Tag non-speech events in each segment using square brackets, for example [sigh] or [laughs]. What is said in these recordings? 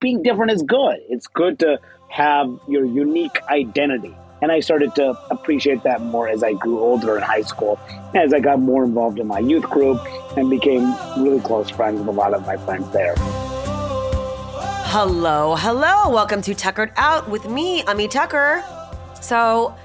being different is good. It's good to have your unique identity. And I started to appreciate that more as I grew older in high school, as I got more involved in my youth group and became really close friends with a lot of my friends there. Hello, hello. Welcome to Tuckered Out with me, Ami Tucker. So,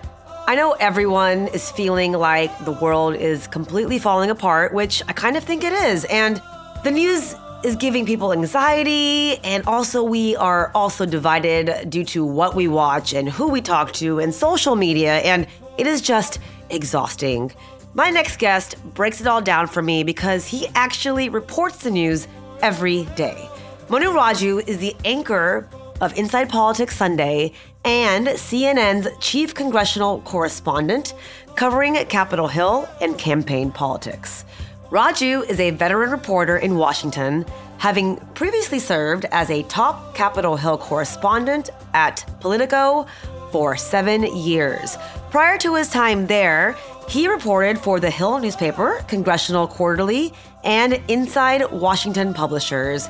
I know everyone is feeling like the world is completely falling apart, which I kind of think it is. And the news is giving people anxiety, and also we are also divided due to what we watch and who we talk to and social media, and it is just exhausting. My next guest breaks it all down for me because he actually reports the news every day. Manu Raju is the anchor of Inside Politics Sunday and CNN's chief congressional correspondent, covering Capitol Hill and campaign politics. Raju is a veteran reporter in Washington, having previously served as a top Capitol Hill correspondent at Politico for seven years. Prior to his time there, he reported for the Hill newspaper, Congressional Quarterly, and Inside Washington Publishers.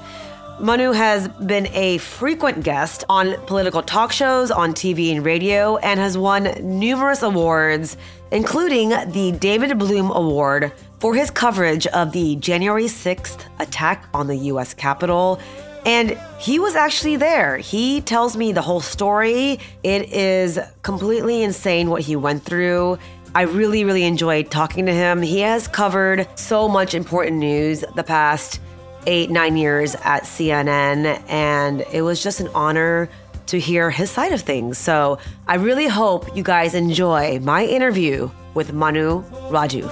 Manu has been a frequent guest on political talk shows on TV and radio and has won numerous awards, including the David Bloom Award for his coverage of the January 6th attack on the US Capitol. And he was actually there. He tells me the whole story. It is completely insane what he went through. I really, really enjoyed talking to him. He has covered so much important news the past eight, nine years at CNN, and it was just an honor to hear his side of things. So I really hope you guys enjoy my interview with Manu Raju.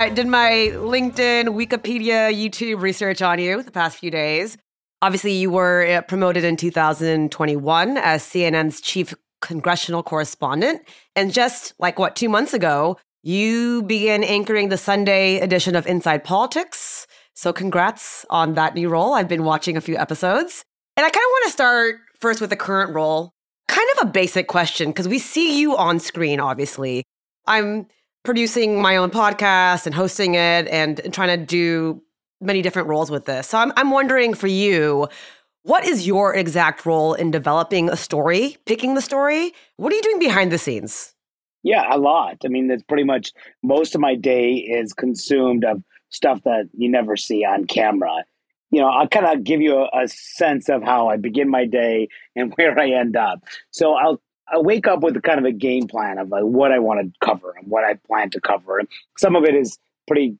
I did my LinkedIn, Wikipedia, YouTube research on you the past few days. Obviously, you were uh, promoted in 2021 as CNN's chief congressional correspondent. And just like what, two months ago, you began anchoring the Sunday edition of Inside Politics. So, congrats on that new role. I've been watching a few episodes. And I kind of want to start first with the current role. Kind of a basic question because we see you on screen, obviously. I'm producing my own podcast and hosting it and, trying to do many different roles with this. So, I'm, I'm wondering for you, what is your exact role in developing a story, picking the story? What are you doing behind the scenes? Yeah, a lot. I mean, that's pretty much most of my day is consumed of stuff that you never see on camera. You know, I'll kind of give you a, a, sense of how I begin my day [laughs] and where I end up. So I'll I wake up with kind of a game plan of like what I want to cover and what I plan to cover. And some of it is pretty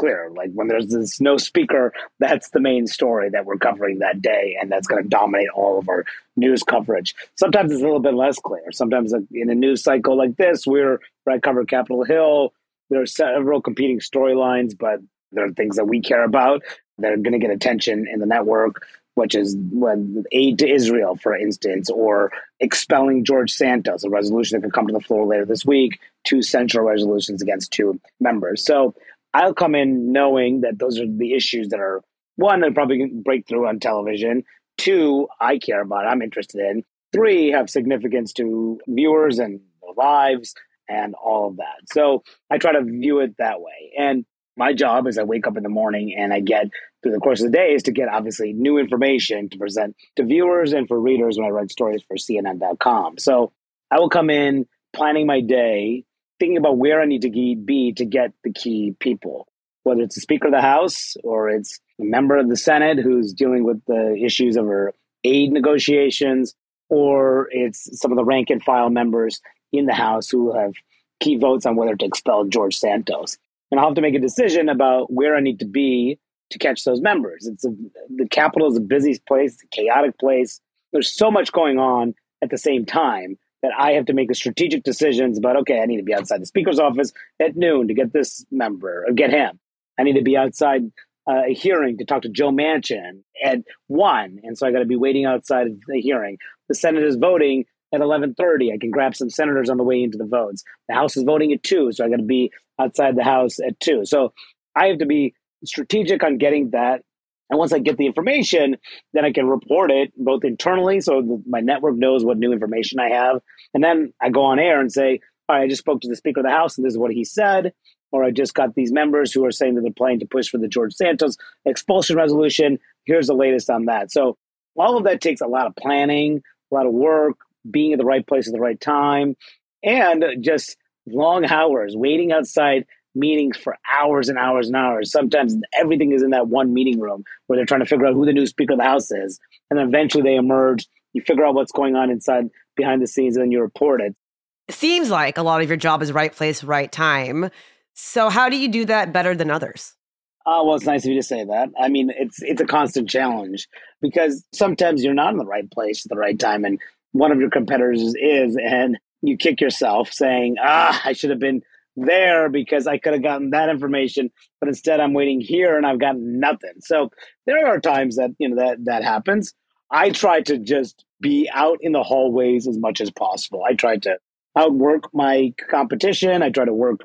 clear. Like when there's this no speaker, that's the main story that we're covering that day, and that's going to dominate all of our news coverage. Sometimes it's a little bit less clear. Sometimes in a news cycle like this, we're I cover Capitol Hill. There are several competing storylines, but there are things that we care about that are going to get attention in the network. Which is when aid to Israel, for instance, or expelling George Santos, a resolution that could come to the floor later this week, two central resolutions against two members. So I'll come in knowing that those are the issues that are one that probably break through on television. Two, I care about, I'm interested in. Three, have significance to viewers and their lives and all of that. So I try to view it that way. And my job is I wake up in the morning and I get through the course of the day is to get obviously new information to present to viewers and for readers when I write stories for CNN.com. So I will come in planning my day thinking about where I need to be to get the key people, whether it's the Speaker of the House or it's a member of the Senate who's dealing with the issues of her aid negotiations, or it's some of the rank and file members in the House who have key votes on whether to expel George Santos. And I'll have to make a decision about where I need to be to catch those members. It's a, the Capitol is a busy place, a chaotic place. There's so much going on at the same time that I have to make the strategic decisions about, okay, I need to be outside the speaker's office at noon to get this member or get him. I need to be outside uh, a hearing to talk to Joe Manchin at one. And so I got to be waiting outside the hearing. The Senate is voting at 1130. I can grab some senators on the way into the votes. The House is voting at two. So I got to be outside the House at two. So I have to be strategic on getting that and once I get the information, then I can report it both internally so my network knows what new information I have. And then I go on air and say, all right, I just spoke to the Speaker of the House and this is what he said. or I just got these members who are saying that they're planning to push for the George Santos expulsion resolution. Here's the latest on that. So all of that takes a lot of planning, a lot of work, being at the right place at the right time, and just long hours waiting outside meetings for hours and hours and hours. Sometimes everything is in that one meeting room where they're trying to figure out who the new Speaker of the House is. And then eventually they emerge. You figure out what's going on inside behind the scenes and then you report it. It seems like a lot of your job is right place, right time. So, how do you do that better than others? Oh, well, it's nice of you to say that. I mean, it's it's a constant challenge because sometimes you're not in the right place at the right time, and one of your competitors is, and you kick yourself saying, "Ah, I should have been there because I could have gotten that information, but instead I'm waiting here and I've gotten nothing." So there are times that you know that that happens. I try to just be out in the hallways as much as possible. I try to outwork my competition. I try to work,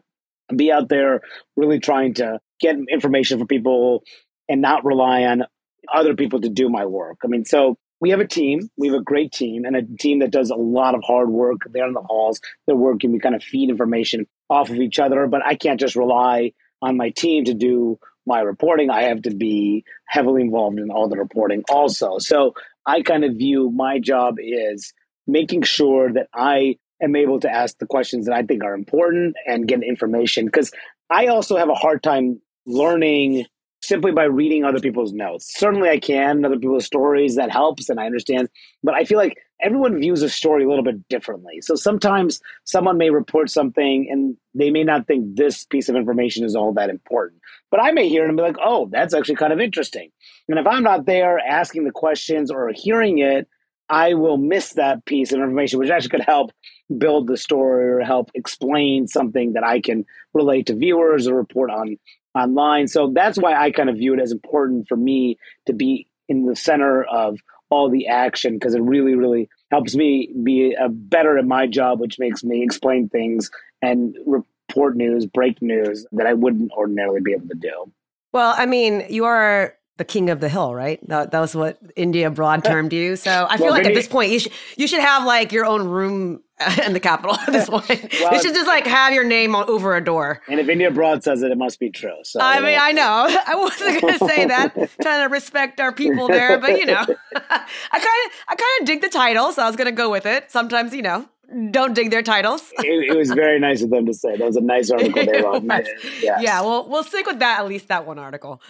be out there, really trying to get information from people and not rely on other people to do my work. I mean, so we have a team. We have a great team and a team that does a lot of hard work. They're in the halls. They're working. We kind of feed information off of each other. But I can't just rely on my team to do my reporting. I have to be heavily involved in all the reporting also. So I kind of view my job is making sure that I am able to ask the questions that I think are important and get information. Because I also have a hard time learning simply by reading other people's notes. Certainly, I can, other people's stories, that helps and I understand. But I feel like everyone views a story a little bit differently. So sometimes someone may report something and they may not think this piece of information is all that important. But I may hear it and be like, oh, that's actually kind of interesting. And if I'm not there asking the questions or hearing it, I will miss that piece of information, which actually could help build the story or help explain something that I can relate to viewers or report on online. So that's why I kind of view it as important for me to be in the center of all the action because it really, really helps me be a better at my job, which makes me explain things and report news, break news that I wouldn't ordinarily be able to do. Well, I mean, you are the king of the hill, right? That, that was what India Abroad termed you. So I [laughs] feel well, like at this point, you should you should have like your own room [laughs] in the Capitol at this [laughs] point. well, you should just like have your name on, over a door. And if India Abroad says it, it must be true. So I mean, I know [laughs] I wasn't going to say that, trying to respect our people there, but you know, I kind of I kind of dig the title, so I was going to go with it. Sometimes, you know, don't dig their titles. it, it, was very nice of them to say. That was a nice article they wrote. yes. Yeah, well, we'll stick with that. At least that one article.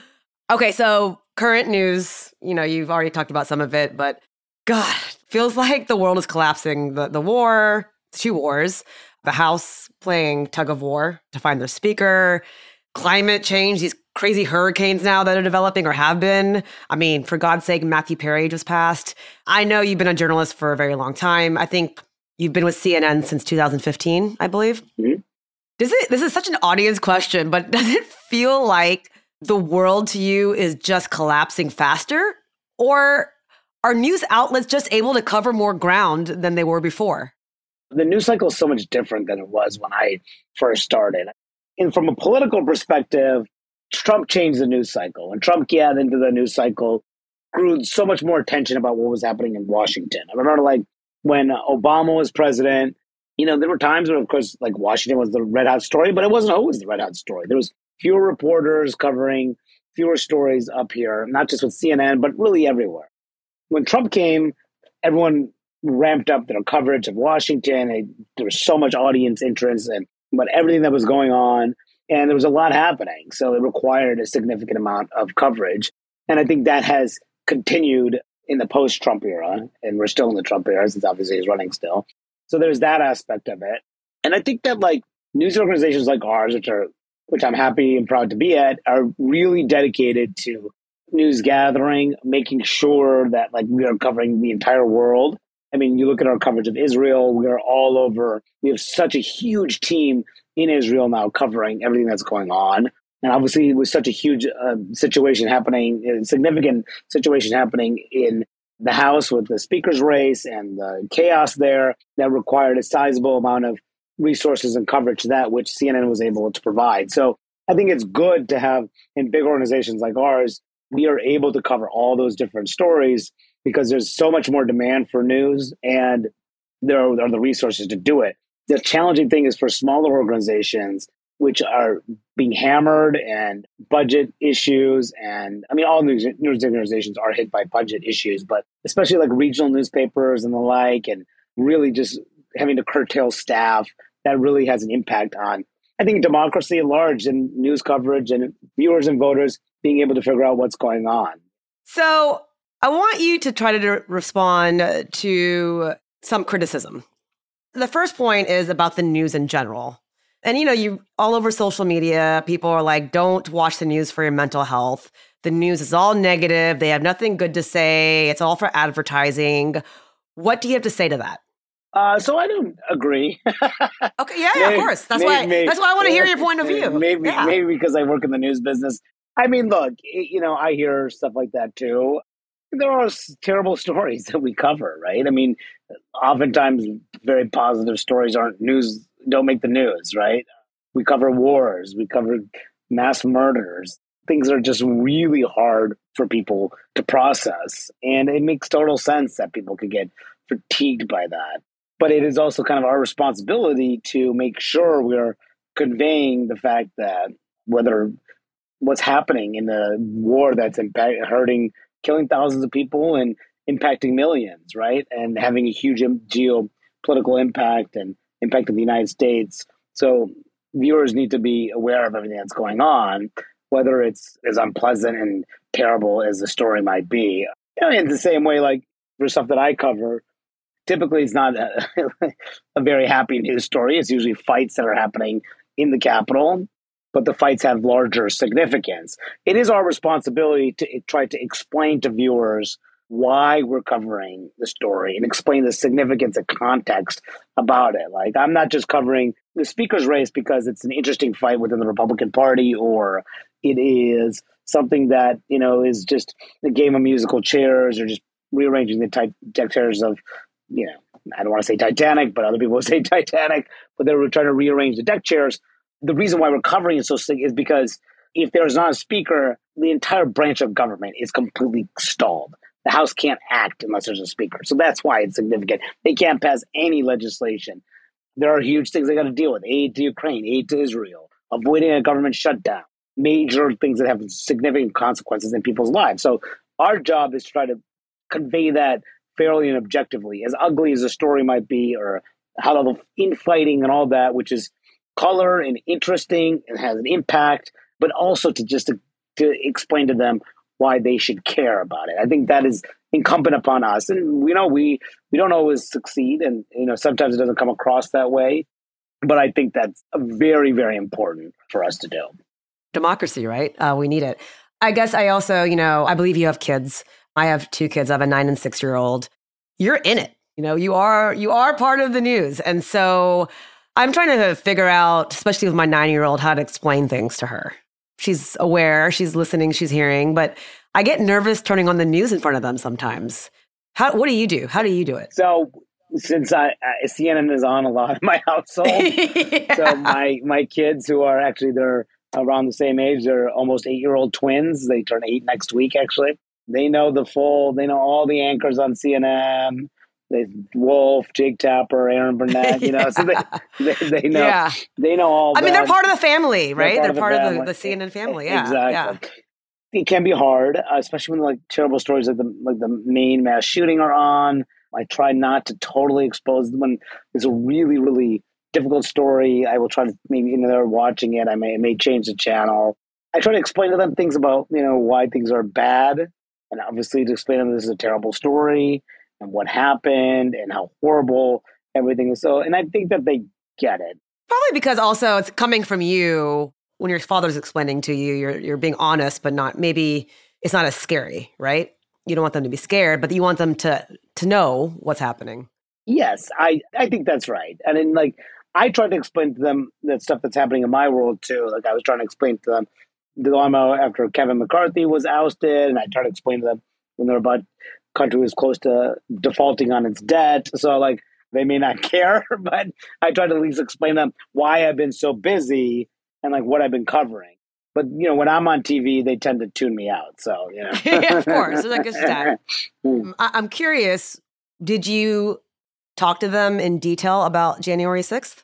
Okay, so current news, you know, you've already talked about some of it, but God, feels [laughs] like the world is collapsing. The the war, two wars, the House playing tug of war to find their speaker, climate change, these crazy hurricanes now that are developing or have been. I mean, for God's sake, Matthew Perry just passed. I know you've been a journalist for a very long time. I think you've been with CNN since 2015, I believe. Mm-hmm. Does it this is such an audience question, but [laughs] does it feel like the world to you is just collapsing faster? Or are news outlets just able to cover more ground than they were before? The news cycle is so much different than it was when I first started. And from a political perspective, Trump changed the news cycle. And Trump got into the news cycle, grew so much more attention about what was happening in Washington. I remember, like, when Obama was president, you know, there were times where, of course, like Washington was the red hot story, but it wasn't always the red hot story. There was fewer reporters covering fewer stories up here, not just with CNN, but really everywhere. When Trump came, everyone ramped up their coverage of Washington. It, there was so much audience interest and about everything that was going on, and there was a lot happening. So it required a significant amount of coverage. And I think that has continued in the post Trump era, and we're still in the Trump era since obviously he's running still. So there's that aspect of it. And I think that like news organizations like ours, which are which I'm happy and proud to be at, are really dedicated to news gathering, making sure that like we are covering the entire world. I mean, you look at our coverage of Israel, we are all over. We have such a huge team in Israel now covering everything that's going on. And obviously, with such a huge uh, situation happening, significant situation happening in the House with the speaker's race and the chaos there, that required a sizable amount of resources and coverage that, which CNN was able to provide. So I think it's good to have in big organizations like ours, we are able to cover all those different stories because there's so much more demand for news and there are, are the resources to do it. The challenging thing is for smaller organizations, which are being hammered and budget issues. And I mean, all news, news organizations are hit by budget issues, but especially like regional newspapers and the like, and really just having to curtail staff, that really has an impact on, I think, democracy at large and news coverage and viewers and voters being able to figure out what's going on. So I want you to try to respond to some criticism. The first point is about the news in general. And you know, you all over social media, people are like, don't watch the news for your mental health. The news is all negative. They have nothing good to say. It's all for advertising. What do you have to say to that? Uh, so I don't agree. okay, yeah, yeah, of course. That's maybe, why. Maybe, that's why I want to hear your point of view. Maybe, yeah. maybe because I work in the news business. I mean, look, you know, I hear stuff like that too. There are terrible [laughs] stories that we cover, right? I mean, oftentimes very positive stories aren't news don't make the news, right? We cover wars, we cover mass murders. Things are just really hard for people to process. And it makes total sense that people could get fatigued by that. But it is also kind of our responsibility to make sure we're conveying the fact that whether what's happening in the war that's impact, hurting, killing thousands of people and impacting millions, right? And having a huge geopolitical impact and impact of the United States. So viewers need to be aware of everything that's going on, whether it's as unpleasant and terrible as the story might be. You know, in the same way, like for stuff that I cover, typically it's not a, [laughs] a very happy news story. It's usually fights that are happening in the Capitol, but the fights have larger significance. It is our responsibility to try to explain to viewers why we're covering the story and explain the significance and context about it. Like, I'm not just covering the speaker's race because it's an interesting fight within the Republican Party or it is something that, you know, is just a game of musical chairs or just rearranging the type deck chairs of, you know, I don't want to say Titanic, but other people [laughs] say Titanic, but they were trying to rearrange the deck chairs. The reason why we're covering it so sick is because if there's not a speaker, the entire branch of government is completely stalled. The House can't act unless there's a speaker. So that's why it's significant. They can't pass any legislation. There are huge things they got to deal with aid to Ukraine, aid to Israel, avoiding a government shutdown, major things that have significant consequences in people's lives. So our job is to try to convey that fairly and objectively, as ugly as the story might be, or how the infighting and all that, which is color and interesting and has an impact, but also to just to, to explain to them why they should care about it. I think that is incumbent upon us. And you know, we we don't always succeed and you know, sometimes it doesn't come across that way. But I think that's very, very important for us to do. Democracy, right? Uh, we need it. I guess I also, you know, I believe you have kids. I have two kids. I have a nine and six year old. You're in it. You know, you are you are part of the news. And so I'm trying to figure out, especially with my nine year old, how to explain things to her she's aware, she's listening, she's hearing, but I get nervous turning on the news in front of them sometimes. How what do you do? How do you do it? So since I, I CNN is on a lot in my [laughs] household, [laughs] yeah. so my my kids who are actually they're around the same age, they're almost eight year old twins. They turn eight next week. Actually, they know the full. They know all the anchors on CNN they Wolf, Jake Tapper, Erin Burnett, you know, so they, [laughs] they, they know yeah. they know all. I mean, they're part of the family, right? They're part, they're part of, the, the, CNN family. Yeah, exactly. Yeah. It can be hard, uh, especially when like terrible stories like the like the Maine mass shooting are on. I try not to totally expose them when it's a really really difficult story. I will try to maybe you know they're watching it. I may may change the channel. I try to explain to them things about you know why things are bad, and obviously to explain to them this is a terrible story and what happened and how horrible everything is. So, and I think that they get it. Probably because also it's coming from you when your father's explaining to you, you're you're being honest, but not maybe it's not as scary, right? You don't want them to be scared, but you want them to to know what's happening. Yes, I I think that's right. And then like I tried to explain to them that stuff that's happening in my world too. Like I was trying to explain to them the dilemma after Kevin McCarthy was ousted, and I tried to explain to them when they're about country was close to defaulting on its debt. So like they may not [laughs] care, but I try to at least explain them why I've been so busy and like what I've been covering. But you know, when I'm on TV, they tend to tune me out. So you know, [laughs] yeah, of course, it's like a [laughs] stat. Hmm. I'm curious. Did you talk to them in detail about January 6th?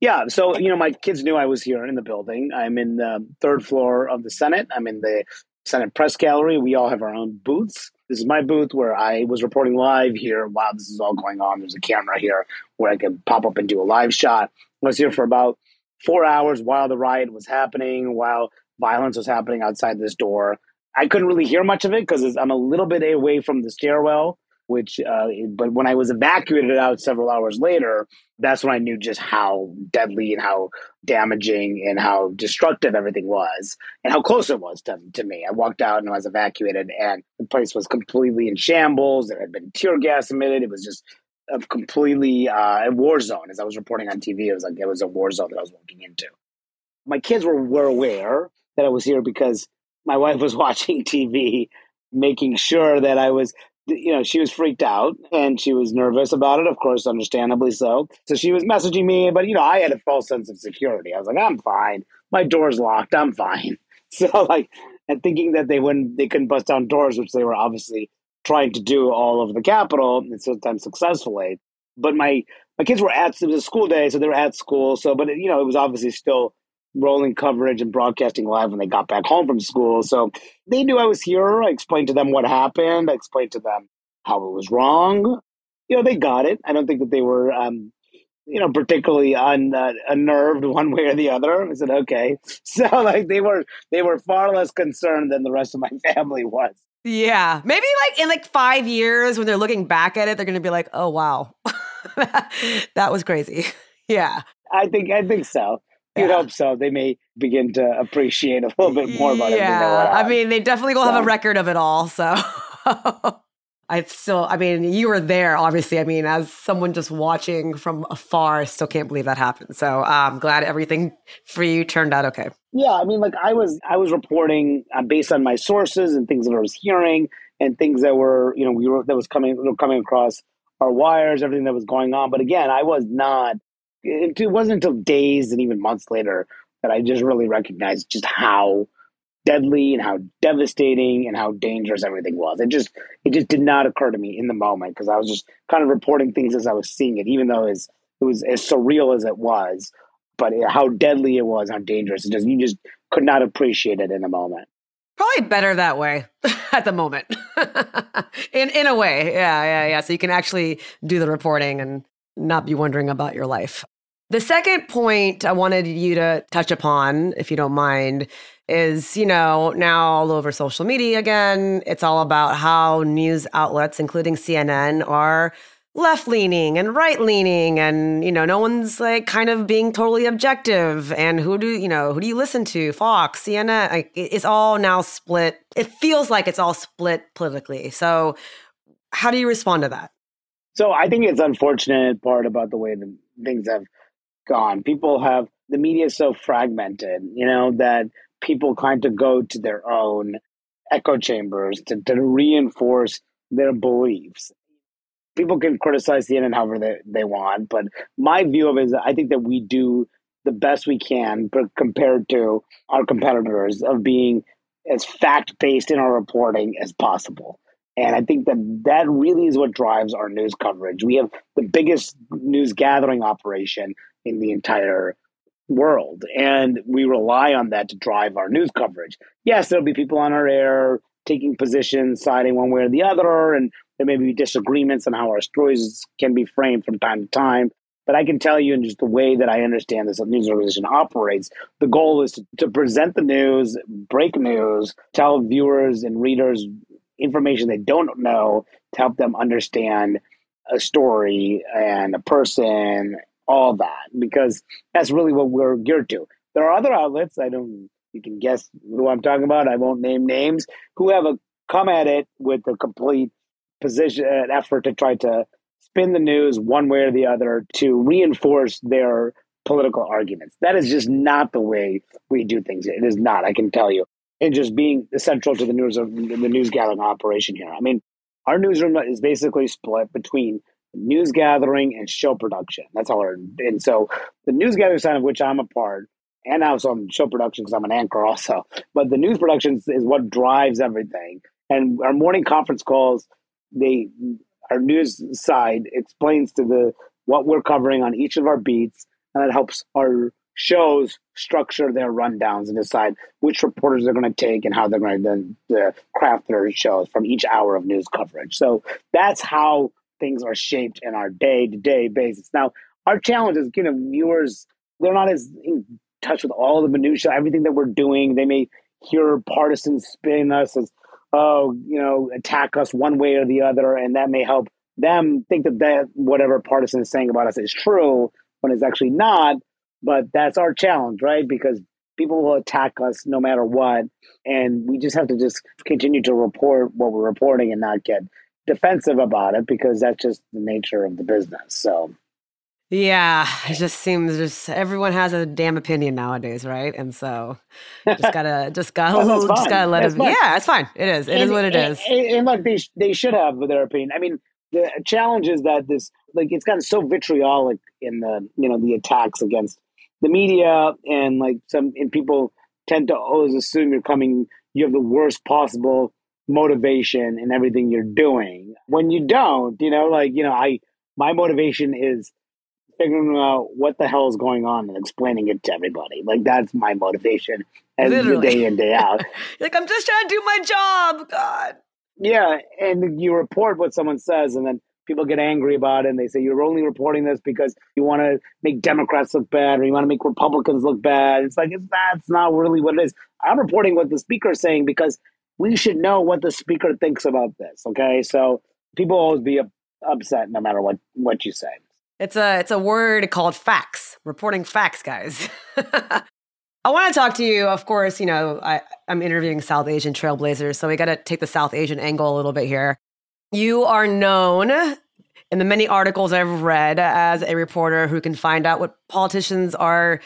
Yeah, so you know, my kids knew I was here in the building. I'm in the third floor of the Senate. I'm in the Senate press gallery. We all have our own booths. This is my booth where I was reporting live here while this is all going on. There's a camera here where I can pop up and do a live shot. I was here for about four hours while the riot was happening, while violence was happening outside this door. I couldn't really hear much of it because I'm a little bit away from the stairwell which uh, but when i was evacuated out several hours later that's when i knew just how deadly and how damaging and how destructive everything was and how close it was to, to me. I walked out and i was evacuated and the place was completely in shambles. There had been tear gas emitted. It was just a completely uh, a war zone. As i was reporting on tv it was like it was a war zone that i was walking into. My kids were, were aware that i was here because my wife was [laughs] watching tv making sure that I was you know, she was freaked out and she was nervous about it, of course, understandably so. So she was messaging me, but, you know, I had a false sense of security. I was like, I'm fine. My door's locked. I'm fine. [laughs] So, like, and thinking that they wouldn't, they couldn't bust down doors, which they were obviously trying to do all over the Capitol and sometimes successfully. But my, my kids were at, it was a school day, so they were at school. So, but, it, you know, it was obviously still rolling coverage and broadcasting live when they got back home from school. So they knew I was here. I explained to them what happened. I explained to them how it was wrong. You know, they got it. I don't think that they were, um, you know, particularly un, uh, unnerved [laughs] one way or the other. I said, okay. [laughs] So like they were, they were far less concerned than the rest of my [laughs] family was. Yeah. Maybe like in like five years when they're looking back at it, they're going to be like, oh, wow, that was crazy. Yeah. I think, I think so. You'd hope so. They may begin to appreciate a little bit more about it. Yeah, I mean, they definitely will so. have a record of it all. So [laughs] I still, I mean, you were there, obviously. I mean, as someone just watching from afar, I still can't believe that happened. So I'm glad everything for you turned out okay. Yeah, I mean, like I was, I was reporting uh, based on my sources and things that I was hearing and things that were, you know, we were that was coming, were coming across our wires, everything that was going on. But again, I was not it, wasn't until days and even months later that I just really recognized just how deadly and how devastating and how dangerous everything was. It just it just did not occur to me in the moment because I was just kind of reporting things as I was seeing it, even though it was, it was as surreal as it was. But it, how deadly it was, how dangerous it just you just could not appreciate it in the moment. Probably better that way [laughs] at the moment. [laughs] in in a way. Yeah, yeah, yeah. So you can actually do the reporting and not be wondering about your life. The second point I wanted you to touch upon, if you don't mind, is you know, now all over social media again, it's all about how news outlets, including CNN, are left leaning and right leaning and you know no one's like kind of being totally objective. And who do you know who do you listen to? Fox cnn like, it's all now split. It feels like it's all split politically. So how do you respond to that so I think it's unfortunate part about the way the things have gone. People have the media is so fragmented, you know, that people kind of go to their own echo chambers to, to reinforce their beliefs. People can criticize the CNN however they, they want, but my view of it is I think that we do the best we can but compared to our competitors of being as fact based in our reporting as possible. And I think that that really is what drives our news coverage. We have the biggest news gathering operation in the entire world, and we rely on that to drive our news coverage. Yes, there'll be people on our air taking positions, siding one way or the other, and there may be disagreements on how our stories can be framed from time to time. But I can tell you, in just the way that I understand this news organization operates, the goal is to, to present the news, break news, tell viewers and readers information they don't know to help them understand a story and a person, all that, because that's really what we're geared to. There are other outlets, I don't, you can guess who I'm talking about, I won't name names, who have a, come at it with a complete position, an effort to try to spin the news one way or the other to reinforce their political arguments. That is just not the way we do things. It is not, I can tell you and just being central to the news of the news gathering operation here. I mean, our newsroom is basically split between news gathering and show production. That's how we're and so the news gathering side of which I'm a part, and also on show production because I'm an anchor also. But the news production is what drives everything. And our morning conference calls, they our news side explains to the what we're covering on each of our beats and that helps our shows structure their rundowns and decide which reporters they're going to take and how they're going to the, uh, craft their shows from each hour of news coverage. So that's how things are shaped in our day to day basis. Now, our challenge is, you know, viewers, they're not as in touch with all the minutiae, everything that we're doing. They may hear partisans spin us as, oh, you know, attack us one way or the other, and that may help them think that, that whatever partisan is saying about us is true when it's actually not. But that's our challenge, right? Because people will attack us no matter what. And we just have to just continue to report what we're reporting and not get defensive about it because that's just the nature of the business. So yeah, it just seems just everyone has a damn opinion nowadays, right? And so just gotta [laughs] just gotta well, just gotta let them. Yeah, it's fine. It is. It and, is what it and, is. And, and look, they they should have their opinion. I mean, the challenge is that this like it's gotten so vitriolic in the you know the attacks against the media and like some and people tend to always assume you're coming you have the worst possible motivation in everything you're doing. When you don't you know like you know i my motivation is figuring out what the hell is going on and explaining it to everybody. Like that's my motivation every day in day out. [laughs] Like i'm just trying to do my job god. Yeah and you report what someone says and then people get angry about it and they say you're only reporting this because you want to make Democrats look bad or you want to make Republicans look bad. It's like it's, that's not really what it is. I'm reporting what the speaker is saying because we should know what the speaker thinks about this. Okay, so people always be upset no matter what what you say. It's a it's a word called facts. Reporting facts, guys. [laughs] I want to talk to you. Of course, you know I, I'm interviewing South Asian trailblazers, so we got to take the South Asian angle a little bit here. You are known in the many articles I've read as a reporter who can find out what politicians are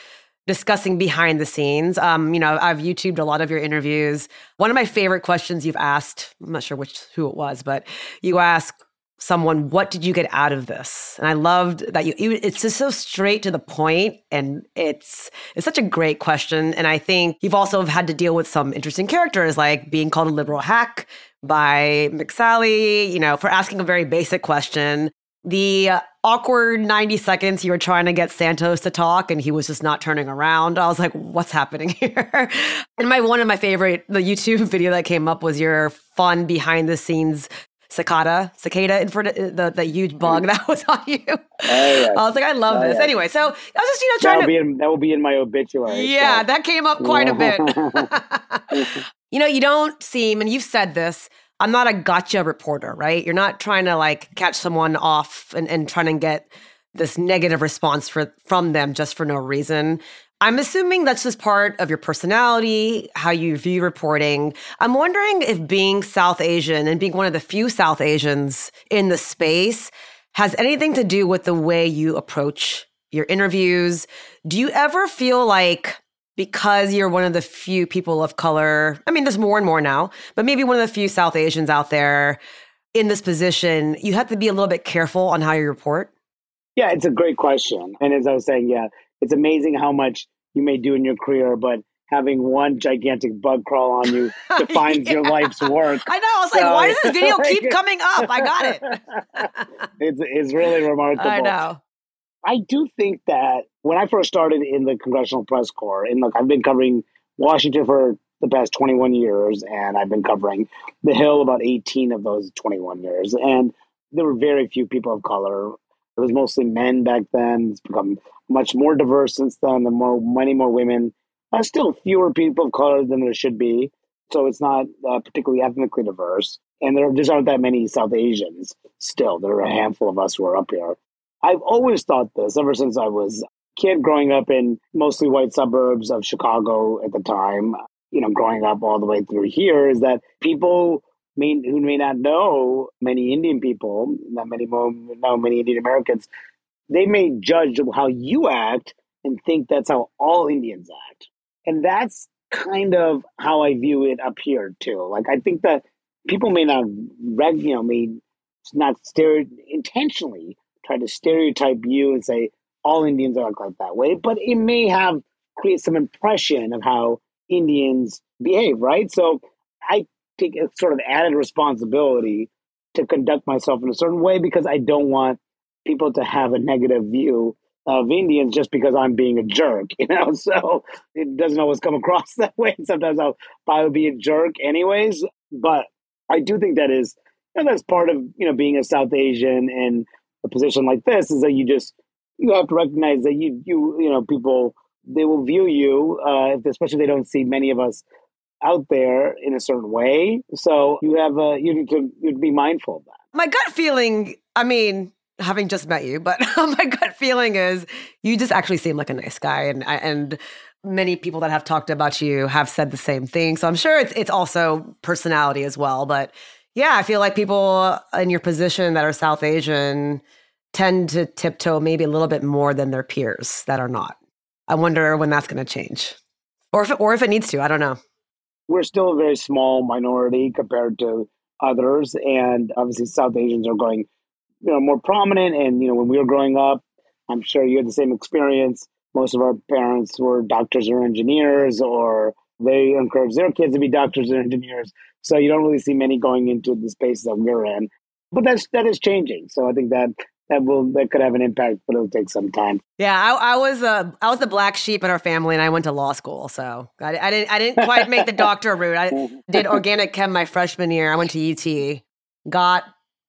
discussing behind the scenes. Um, you know, I've YouTubed a lot of your interviews. One of my favorite questions you've asked, I'm not sure which who it was, but you ask someone, "What did you get out of this?" And I loved that you. It's just so straight to the point, and it's it's such a great question. And I think you've also had to deal with some interesting characters, like being called a liberal hack, by McSally, you know, for asking a very basic question. The awkward 90 seconds you were trying to get Santos to talk and he was just not turning around. I was like, what's happening [laughs] here? and my one of my favorite, the YouTube [laughs] video that came up was your fun behind the scenes cicada, cicada in front of uh, the, the huge bug [laughs] that was on you. Oh, yes. I was like, I love oh, this. Yes. Anyway, so I was just, you know, trying That'll to. Be in, that will be in my obituary. Yeah, so. that came up quite a bit. [laughs] [laughs] You know, you don't seem, and you've said this, I'm not a gotcha reporter, right? You're not trying to like catch someone off and, and trying to get this negative response for, from them just for no reason. I'm assuming that's just part of your personality, how you view reporting. I'm wondering if being South Asian and being one of the few South Asians in the space has anything to do with the way you approach your interviews. Do you ever feel like because you're one of the few people of color. I mean, there's more and more now, but maybe one of the few South Asians out there in this position, you have to be a little bit careful on how you report? Yeah, it's a great question. And as I was saying, yeah, it's amazing how much you may do in your career, but having one gigantic bug crawl on you [laughs] defines yeah. your life's work. I know. I was so, like, why does this video [laughs] keep coming up? I got it. [laughs] it's, it's really remarkable. I know. I do think that when I first started in the Congressional Press Corps, and look, I've been covering Washington for the past 21 years, and I've been covering the Hill about 18 of those 21 years. And there were very few people of color. It was mostly men back then. It's become much more diverse since then. There more, many more women. Uh, still fewer people of color than there should be. So it's not uh, particularly ethnically diverse. And there just aren't that many South Asians still. There are a handful of us who are up here. I've always thought this ever since I was a kid growing up in mostly white suburbs of Chicago at the time, you know, growing up all the way through here, is that people may, who may not know many Indian people, not many more, know many Indian Americans, they may judge how you act and think that's how all Indians act. And that's kind of how I view it up here too. Like I think that people may not, you know, may not stare intentionally try to stereotype you and say all Indians are like that way, but it may have create some impression of how Indians behave, right? So I take sort of added responsibility to conduct myself in a certain way because I don't want people to have a negative view of Indians just because I'm being a jerk, [laughs] you know. So it doesn't always come across [laughs] that way. Sometimes I'll would be a jerk anyways. But I do think that is and that's part of you know being a South Asian and a position like this is that you just you have to recognize that you you you know people they will view you uh, especially if they don't see many of us out there in a certain way. So you have a you need to you'd be mindful of that. My gut feeling, I mean, having just met you, but [laughs] my gut feeling is you just actually seem like a nice guy, and and many people that have talked about you have said the same thing. So I'm sure it's it's also personality as well. But yeah, I feel like people in your position that are South Asian tend to tiptoe maybe a little bit more than their peers that are not. I wonder when that's going to change, or if it, or if it needs to. I don't know. We're still a very small minority compared to others, and obviously South Asians are going you know more prominent. And you know, when we were growing up, I'm sure you had the same experience. Most of our parents were doctors or engineers, or they encouraged their kids to be doctors or engineers. So you don't really see many going into the space that we're in. But that's that is changing. So I think that that will that could have an impact, but it'll take some time. Yeah, I, I was a I was the black sheep in our family, and I went to law school, so I, I didn't I didn't quite make the [laughs] doctor route. I [laughs] did organic chem my freshman year. I went to UT, got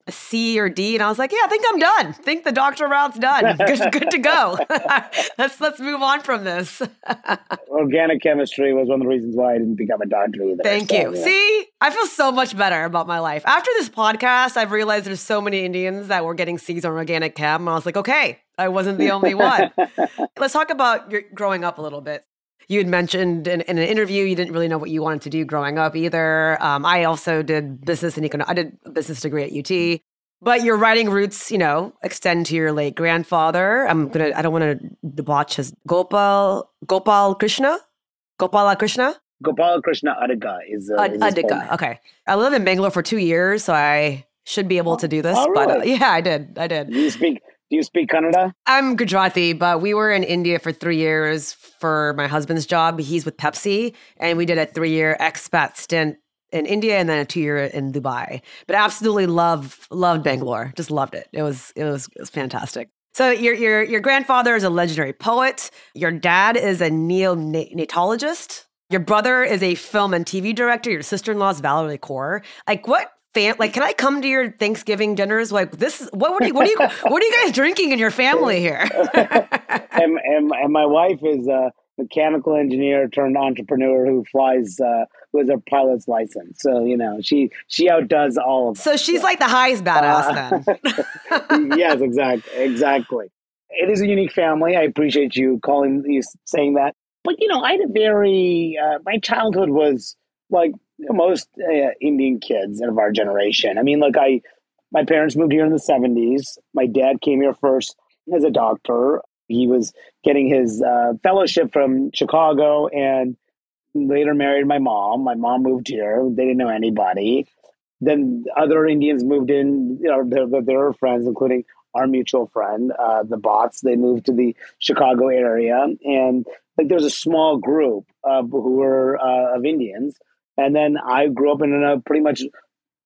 a C or D, and I was like, yeah, I think I'm done. I think the doctor route's done. [laughs] Good, good to go. [laughs] let's let's move on from this. [laughs] Organic chemistry was one of the reasons why I didn't become a doctor either. Thank so, you. Yeah. See, I feel so much better about my life after this podcast. I've realized there's so many Indians that were getting C's on organic chem, and I was like, okay, I wasn't the only one. let's talk about your growing up a little bit you had mentioned in, in, an interview you didn't really know what you wanted to do growing up either. Um, I also did business and economics. I did a business degree at UT. But your writing roots, you know, extend to your late grandfather. I'm gonna. I don't want to debauch his Gopal Gopal Krishna, Gopala Krishna. Gopala Krishna Adiga is, uh, Ad- Adiga. Okay, I lived in Bangalore for two years, so I should be able to do this. Oh, but uh, yeah, I did. I did. You speak do you speak Kannada? I'm Gujarati, but we were in India for three years for my husband's job. He's with Pepsi, and we did a three year expat stint in India and then a two year in Dubai. But absolutely love loved Bangalore. Just loved it. It was it was it was fantastic. So your your your grandfather is a legendary poet. Your dad is a neonatologist. Your brother is a film and TV director. Your sister in law is Valarie Kaur. Like what fam- like can I come to your Thanksgiving dinners? Like this is what what are you what are you what are you guys drinking in your family here? [laughs] and, and, and my wife is a mechanical engineer turned entrepreneur who flies uh, with a pilot's license. So you know she she outdoes all of. Us. So she's like the highest badass uh, then. [laughs] yes, exactly, exactly. It is a unique family. I appreciate you calling you saying that. But you know, I had a very uh, my childhood was like most uh, Indian kids of our generation. I mean, like I, my parents moved here in the '70s. My dad came here first as a doctor. He was getting his uh, fellowship from Chicago, and later married my mom. My mom moved here. They didn't know anybody. Then other Indians moved in. You know, their, friends, including our mutual friend, uh, the Bots. They moved to the Chicago area, and like there's a small group uh, who were uh, of Indians and then I grew up in a pretty much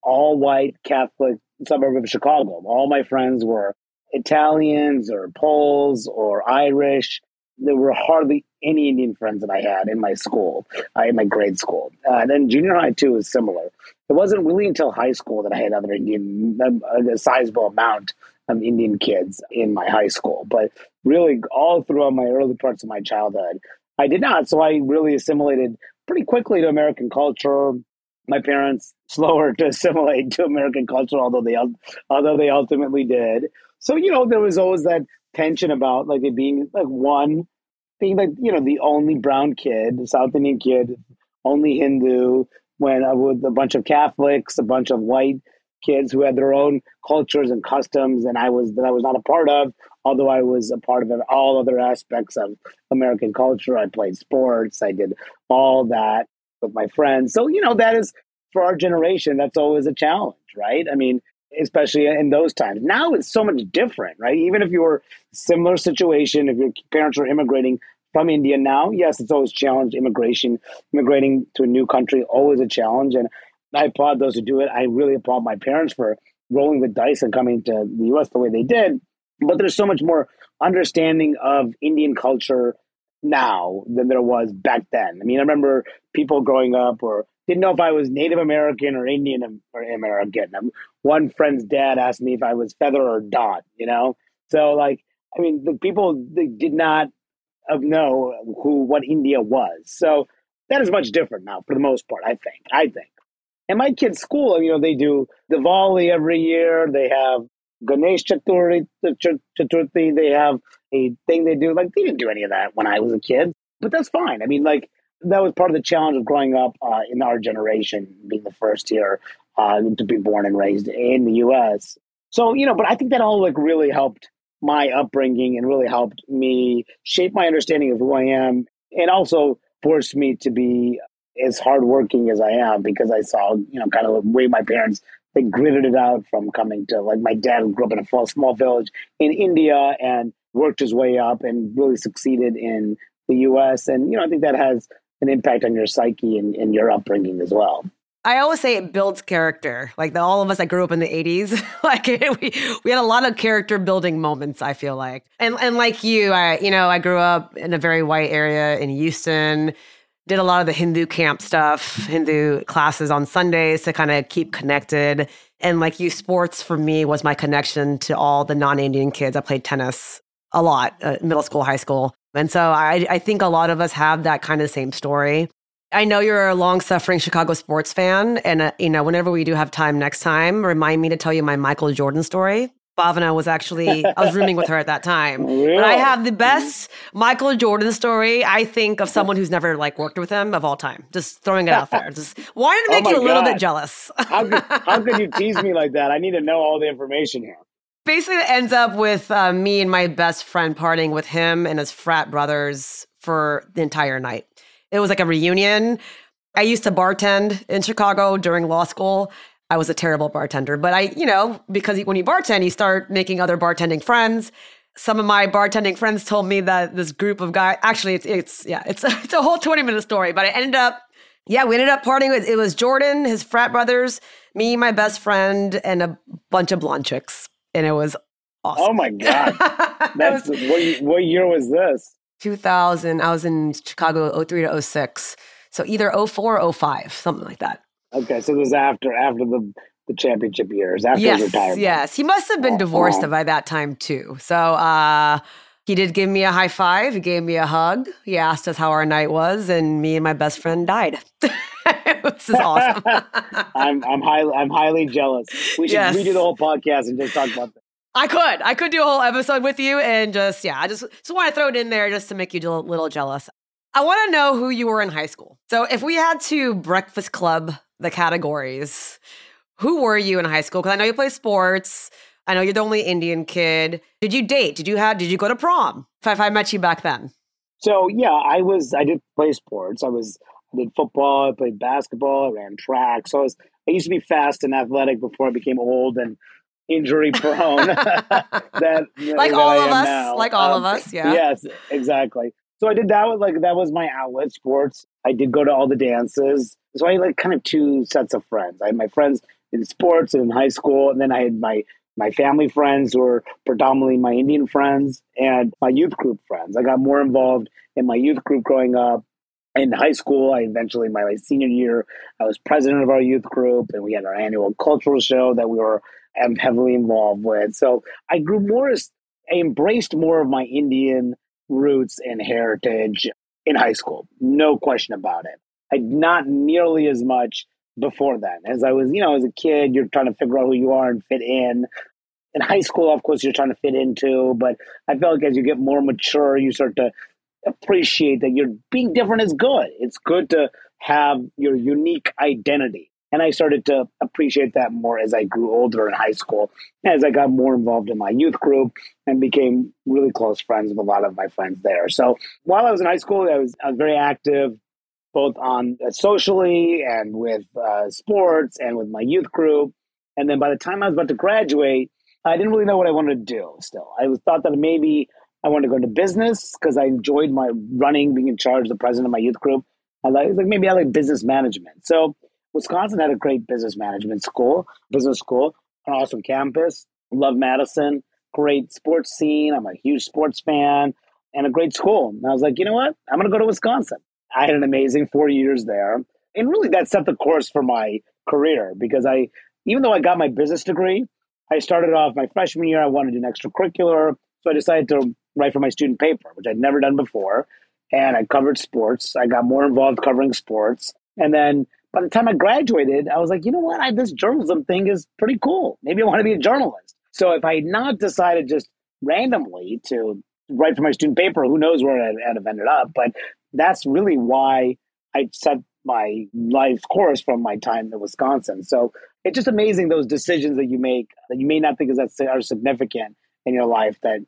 all white Catholic suburb of Chicago. All my friends were Italians or Poles or Irish. There were hardly any Indian friends that I had in my school, uh, in my grade school. Uh, and then junior high too is similar. It wasn't really until high school that I had other Indian, uh, a sizable amount of Indian kids in my high school. But really, all throughout my early parts of my childhood, I did not. So I really assimilated pretty quickly to American culture. My parents [laughs] slower to assimilate to American culture, although they although they ultimately did. So you know there was always that tension about like it being like one being like you know the only brown kid, South Indian kid, only Hindu, when uh, with a bunch of Catholics, a bunch of white kids who had their own cultures and customs, and I was that I was not a part of although I was a part of all other aspects of American culture. I played sports, I did all that with my friends. So, you know, that is for our generation, that's always a challenge, right? I mean, especially in those times. Now it's so much different, right? Even if you were similar situation, if your parents were immigrating from India now, yes, it's always challenge immigration, immigrating to a new country, always a challenge. And I applaud those who do it. I really applaud my parents for rolling the dice and coming to the US the way they did. But there's so much more understanding of Indian culture now than there was back then. I mean, I remember people growing up or didn't know if I was Native American or Indian or American. Um, one friend's dad asked me if I was feather or dot, you know? So like, I mean, the people did not know who, what India was. So that is much different now for the most part, I think, I think. And my kids' school, you know, they do Diwali every year. They have Ganesh Chaturthi. They have a thing they do. Like they didn't do any of that when I was a kid, but that's fine. I mean, like that was part of the challenge of growing up uh, in our generation, being the first here uh, to be born and raised in the U.S. So you know, but I think that all like really helped my upbringing and really helped me shape my understanding of who I am, and also forced me to be as hardworking as I am because I saw you know kind of the way my parents they gritted it out from coming to like my dad grew up in a small village in India and worked his way up and really succeeded in the U.S. And you know I think that has an impact on your psyche and, and your upbringing as well. I always say it builds character. Like the, all of us that grew up in the 80s, [laughs] like [laughs] we, we had a lot of character building moments, I feel like. And and like you, I you know, I grew up in a very white area in Houston, did a lot of the Hindu camp stuff, Hindu classes on Sundays to kind of keep connected. And like you, sports for me was my connection to all the non-Indian kids. I played tennis a lot, uh, middle school, high school. And so I, I think a lot of us have that kind of same story. I know you're a long suffering Chicago sports fan. And, uh, you know, whenever we do have time next time, remind me to tell you my Michael Jordan story. Bhavana was actually, I was rooming with her at that time. Really? [laughs] But I have the best Michael Jordan story, I think, of someone who's never like worked with him of all time. Just throwing it out there. Just wanted to [laughs] oh make oh you a little bit jealous. how, could, how could you [laughs] tease me like that? I need to know all the information here basically it ends up with uh, me and my best friend partying with him and his frat brothers for the entire night. It was like a reunion. I used to bartend in Chicago during law school. I was a terrible bartender, but I, you know, because when you bartend, you start making other bartending friends. Some of my bartending friends told me that this group of guys, actually, it's, it's, yeah, it's, [laughs] it's a whole 20 minute story, but I ended up, yeah, we ended up partying with, it was Jordan, his frat brothers, me, my best friend, and a bunch of blonde chicks and it was awesome. Oh my god! [laughs] That's was, what, what year was this? 2000. I was in Chicago 03 to 06. So either 04 or 05, something like that. Okay, so this was after after the the championship years, after yes, retirement. Yes, he must have been oh, divorced oh. by that time too. So uh he did give me a high five. He gave me a hug. He asked us how our night was, and me and my best friend died. [laughs] this is awesome. [laughs] I'm I'm highly I'm highly jealous. We should yes. redo the whole podcast and just talk about that. I could. I could do a whole episode with you and just yeah, I just just want to throw it in there just to make you a little jealous. I want to know who you were in high school. So if we had to breakfast club the categories, who were you in high school? Because I know you play sports. I know you're the only Indian kid. Did you date? Did you have? Did you go to prom? If I met you back then. So yeah, I was. I did play sports. I was. I did football. I played basketball. I ran track. So I was. I used to be fast and athletic before I became old and injury prone. [laughs] that [laughs] like that all of us. Now. Like all um, of us. Yeah. Yes, exactly. So I did that with like that was my outlet sports. I did go to all the dances. So I had like kind of two sets of friends. I had my friends in sports and in high school, and then I had my my family friends who were predominantly my Indian friends and my youth group friends. I got more involved in my youth group growing up. In high school, I eventually, my, my senior year, I was president of our youth group, and we had our annual cultural show that we were heavily involved with. So I grew more I embraced more of my Indian roots and heritage in high school. No question about it. I not nearly as much before then. As I was, you know, as a kid, you're trying to figure out who you are and fit in. In high school, of course, you're trying to fit into, but I felt like as you get more mature, you start to appreciate that you're being different is good. It's good to have your unique identity. And I started to appreciate that more as I grew older in high school, as I got more involved in my youth group and became really close friends with a lot of my friends there. So while I was in high school, I was, I was very active, both on uh, socially and with uh, sports and with my youth group. And then by the time I was about to graduate, I didn't really know what I wanted to do still. I thought that maybe I wanted to go into business because I enjoyed my running, being in charge, the president of my youth group. I like, like maybe I like business management. So Wisconsin had a great business management school, business school, an awesome campus. Love Madison, great sports scene. I'm a huge sports fan and a great school. And I was like, you know what? I'm going to go to Wisconsin. I had an amazing four years there. And really, that set the course for my career because I, even though I got my business degree, I started off my freshman year. I wanted an extracurricular. So I decided to write for my student paper, which I'd never done before. And I covered sports. I got more involved covering sports. And then by the time I graduated, I was like, you know what? I, this journalism thing is pretty cool. Maybe I want to be a journalist. So if I had not decided just randomly to write for my student paper, who knows where I'd, I'd have ended up. But that's really why I set my life course from my time in Wisconsin. So it's just amazing those decisions that you make that you may not think is that are significant in your life that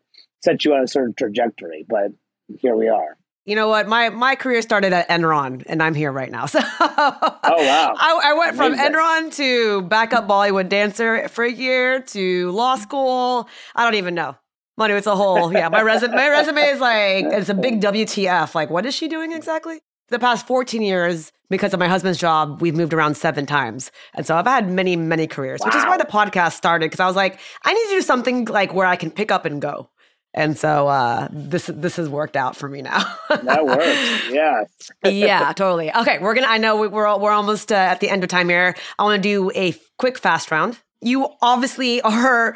set you on a certain trajectory. But here we are. You know what? My my career started at Enron, and I'm here right now. [laughs] So, oh wow! I, I went from Enron to backup Bollywood dancer for a year to law school. I don't even know. Money, it's a whole yeah. My resume, my resume is like it's a big WTF. Like, what is she doing exactly? The past 14 years, because of my husband's job, we've moved around seven times, and so I've had many, many careers, wow. which is why the podcast started. Because I was like, I need to do something like where I can pick up and go. And so uh, this this has worked out for me now. that works. Yeah. yeah, [laughs] totally. Okay, we're gonna. I know we're we're almost uh, at the end of time here. I want to do a quick fast round. You obviously [laughs] are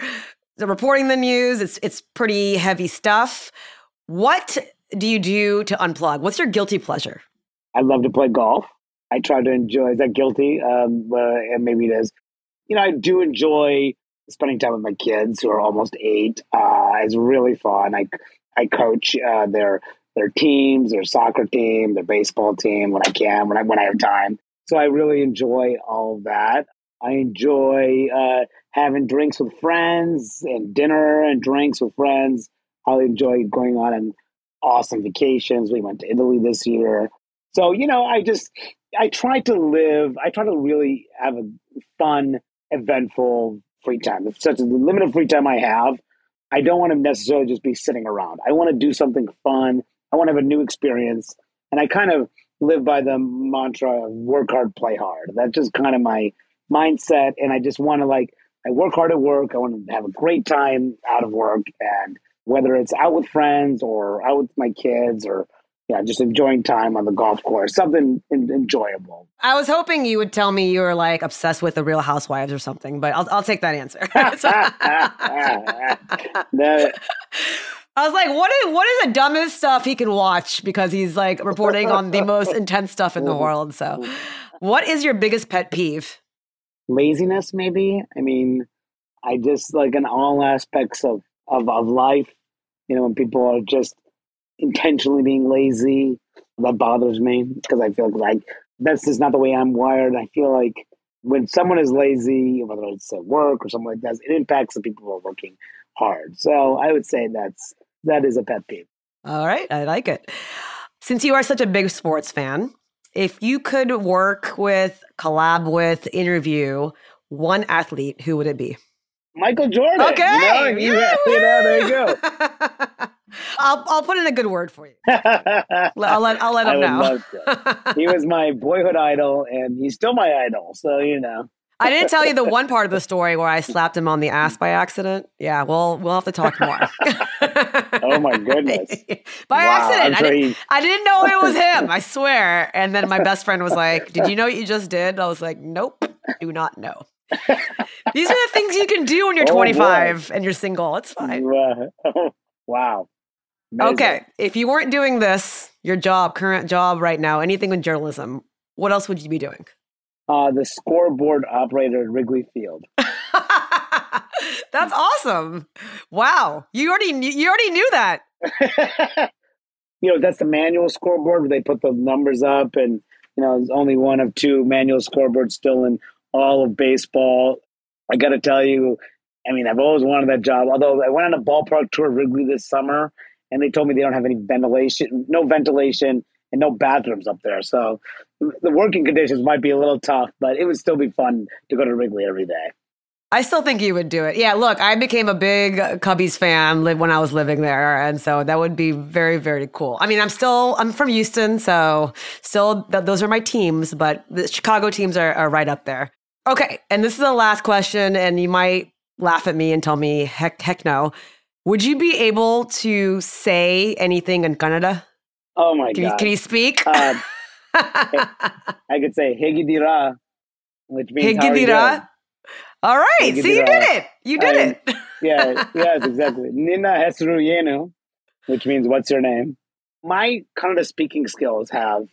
reporting the news. It's it's pretty heavy stuff. What do you do to unplug? What's your guilty pleasure? I love to play golf. I try to enjoy. Is that guilty? Um, uh, and maybe it is. You know, I do enjoy spending time with my kids who are almost eight. Uh, it's really fun. I I coach uh, their their teams, their soccer team, their baseball team when I can, when I when I have time. So I really enjoy all that. I enjoy uh, having drinks with friends and dinner and drinks with friends. I enjoy going on awesome vacations. We went to Italy this year. So, you know, I just I try to live, I try to really have a fun, eventful free time. Such a limited free time I have, I don't want to necessarily just be sitting around. I want to do something fun. I want to have a new experience. And I kind of live by the mantra of work hard, play hard. That's just kind of my mindset. And I just want to like, I work hard at work. I want to have a great time out of work. And whether it's out with friends or out with my kids or yeah, just enjoying time on the golf course, something enjoyable. I was hoping you would tell me you were like obsessed with the Real Housewives or something, but I'll I'll take that answer. [laughs] [laughs] I was like, what is what is the dumbest stuff he can watch because he's like reporting on the most [laughs] intense stuff in the world. So, what is your biggest pet peeve? Laziness, maybe. I mean, I just like in all aspects of of, of life. You know, when people are just intentionally being lazy. That bothers me because I feel like that's just not the way I'm wired. I feel like when someone is lazy, whether it's at work or something like that, it impacts the people who are working hard. So I would say that's that is a pet peeve. All right, I like it. Since you are such a big sports fan, if you could work with, collab with, interview one athlete, who would it be? Michael Jordan. Okay. You know, yeah, you know, there you go. [laughs] I'll I'll put in a good word for you. [laughs] I'll let I'll let him know. he was my boyhood idol, and he's still my idol. So you know. I didn't tell you the one part of the story where I slapped him on the ass by accident. Yeah, well, we'll have to talk more. [laughs] oh my goodness! [laughs] by wow, accident, I didn't, I didn't know it was him. I swear. And then my best friend was like, "Did you know what you just did?" I was like, "Nope, do not know." These are the things you can do when you're [laughs] 25 and you're single. It's fine. Oh, wow. Amazing. Okay. If you weren't doing this, your job, current job right now, anything with journalism, what else would you be doing? Uh, the scoreboard operator at Wrigley Field. [laughs] That's awesome. Wow. You already knew, you already knew that. [laughs] you know, that's the manual scoreboard where they put the numbers up and you know, it's only one of two manual scoreboards still in all of baseball. I got to tell you, I mean, I've always wanted that job. Although I went on a ballpark tour of Wrigley this summer, and they told me they don't have any ventilation, no ventilation, and no bathrooms up there. So the working conditions might be a little tough, but it would still be fun to go to Wrigley every day. I still think you would do it. Yeah, look, I became a big Cubbies fan when I was living there, and so that would be very, very cool. I mean, I'm still I'm from Houston, so still th- those are my teams, but the Chicago teams are, are right up there. Okay, and this is the last question, and you might laugh at me and tell me heck, heck no. Would you be able to say anything in Kannada? Oh my Can you, god! can you speak? Uh, [laughs] I could say "Hegidira," which means you Higidira? All right. See, you did it. You did I'm- it. Yeah, [laughs] yes, exactly. Nina Hesru Yenu, which means what's your name? My Kannada speaking skills have,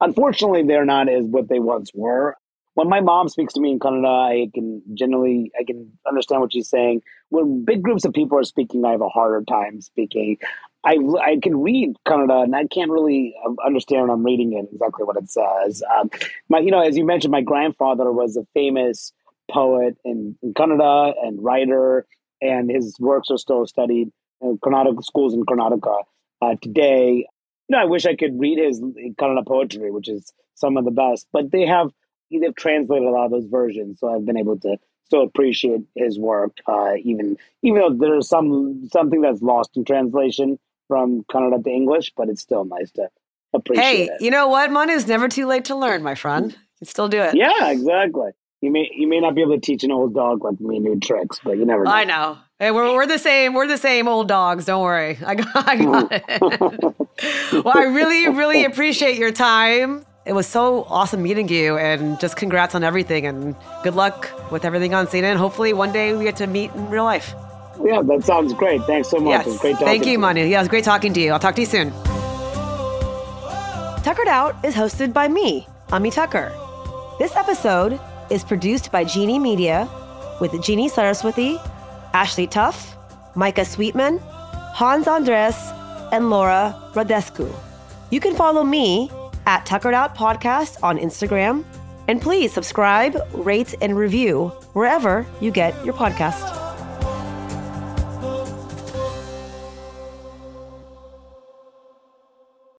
unfortunately, they're not as what they once were. When my mom speaks to me in Kannada, I can generally I can understand what she's saying. When big groups of people are speaking, I have a harder time speaking. I I can read Kannada and I can't really uh, understand when I'm reading it exactly what it says. Um, my you know as you mentioned, my grandfather was a famous poet in, in Kannada and writer and his works are still studied in Karnataka schools in Karnataka uh, today. You know, I wish I could read his Kannada poetry, which is some of the best, but they have they've translated a lot of those versions, so I've been able to still appreciate his work, uh, even even though there's some something that's lost in translation from Kannada to English, but it's still nice to appreciate hey, it. you know what, Manu? It's never too late to learn, my friend. You can still do it. Yeah, exactly. You may you may not be able to teach an old dog like me new tricks, but you never know. I know. Hey, we're, we're the same. We're the same old dogs. Don't worry. I got, I got [laughs] it. [laughs] well, I really, really appreciate your time. It was so awesome meeting you, and just congrats on everything, and good luck with everything on scene. And hopefully, one day we get to meet in real life. Yeah, that sounds great. Thanks so much. Yes. It was great talking Thank to you, Manu. Yeah, it was great talking to you. I'll talk to you soon. Tuckered Out is hosted by me, Ami Tucker. This episode is produced by Genie Media with Jeannie Saraswati, Ashley Tuff, Micah Sweetman, Hans Andres, and Laura Radescu. You can follow me at Tuckered Out Podcast on Instagram. And please subscribe, rate, and review wherever you get your podcast.